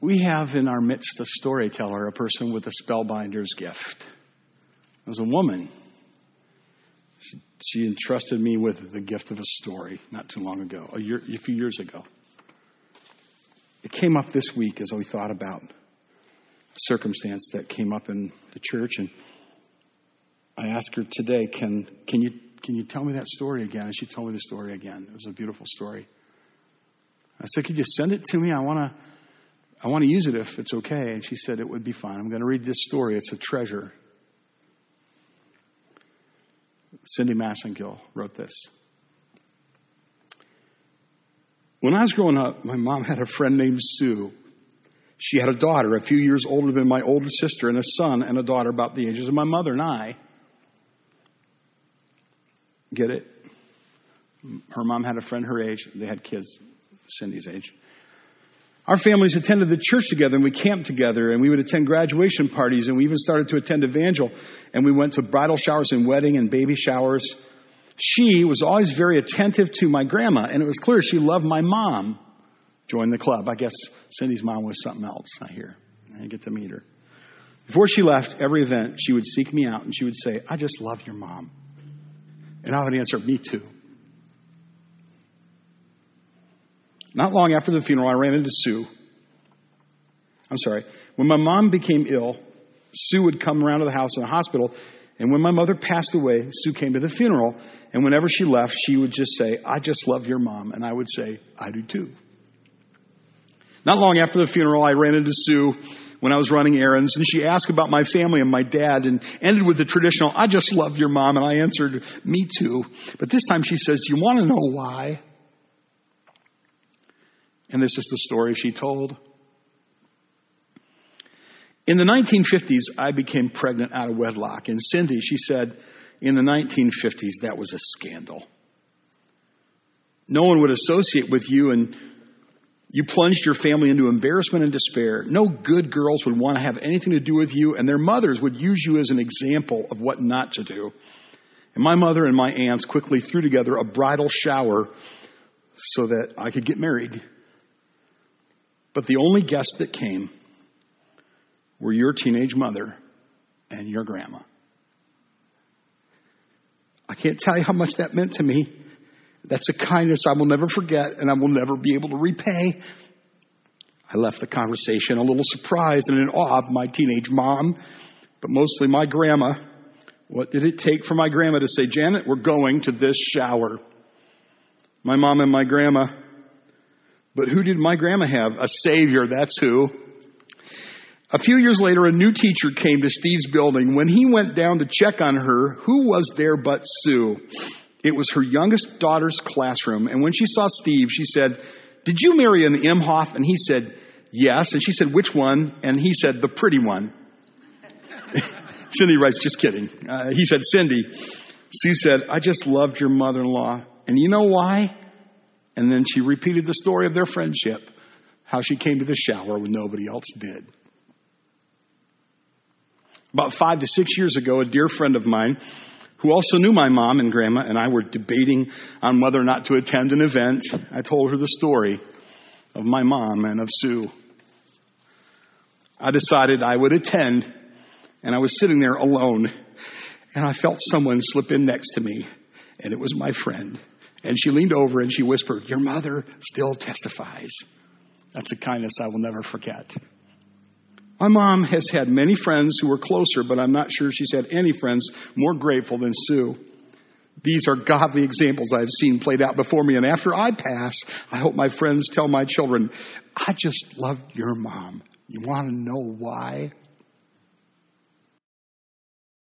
We have in our midst a storyteller, a person with a spellbinder's gift. It was a woman. She, she entrusted me with the gift of a story not too long ago, a, year, a few years ago. It came up this week as we thought about a circumstance that came up in the church, and I asked her today, "Can can you can you tell me that story again?" And she told me the story again. It was a beautiful story. I said, "Could you send it to me? I want to." I want to use it if it's okay. And she said it would be fine. I'm going to read this story. It's a treasure. Cindy Massengill wrote this. When I was growing up, my mom had a friend named Sue. She had a daughter a few years older than my older sister, and a son and a daughter about the ages of my mother and I. Get it? Her mom had a friend her age. They had kids Cindy's age. Our families attended the church together and we camped together and we would attend graduation parties and we even started to attend evangel and we went to bridal showers and wedding and baby showers. She was always very attentive to my grandma and it was clear she loved my mom. Joined the club. I guess Cindy's mom was something else, I hear. I didn't get to meet her. Before she left every event, she would seek me out and she would say, I just love your mom. And I would answer, Me too. Not long after the funeral, I ran into Sue. I'm sorry. When my mom became ill, Sue would come around to the house in the hospital. And when my mother passed away, Sue came to the funeral. And whenever she left, she would just say, I just love your mom. And I would say, I do too. Not long after the funeral, I ran into Sue when I was running errands, and she asked about my family and my dad and ended with the traditional, I just love your mom. And I answered, Me too. But this time she says, You want to know why? And this is the story she told. In the 1950s, I became pregnant out of wedlock. And Cindy, she said, in the 1950s, that was a scandal. No one would associate with you, and you plunged your family into embarrassment and despair. No good girls would want to have anything to do with you, and their mothers would use you as an example of what not to do. And my mother and my aunts quickly threw together a bridal shower so that I could get married. But the only guests that came were your teenage mother and your grandma. I can't tell you how much that meant to me. That's a kindness I will never forget and I will never be able to repay. I left the conversation a little surprised and in awe of my teenage mom, but mostly my grandma. What did it take for my grandma to say, Janet, we're going to this shower? My mom and my grandma but who did my grandma have? A savior, that's who. A few years later, a new teacher came to Steve's building. When he went down to check on her, who was there but Sue? It was her youngest daughter's classroom. And when she saw Steve, she said, Did you marry an Imhoff? And he said, Yes. And she said, Which one? And he said, The pretty one. Cindy writes, Just kidding. Uh, he said, Cindy. Sue said, I just loved your mother in law. And you know why? And then she repeated the story of their friendship, how she came to the shower when nobody else did. About five to six years ago, a dear friend of mine who also knew my mom and grandma and I were debating on whether or not to attend an event. I told her the story of my mom and of Sue. I decided I would attend, and I was sitting there alone, and I felt someone slip in next to me, and it was my friend. And she leaned over and she whispered, Your mother still testifies. That's a kindness I will never forget. My mom has had many friends who were closer, but I'm not sure she's had any friends more grateful than Sue. These are godly examples I've seen played out before me. And after I pass, I hope my friends tell my children, I just loved your mom. You want to know why?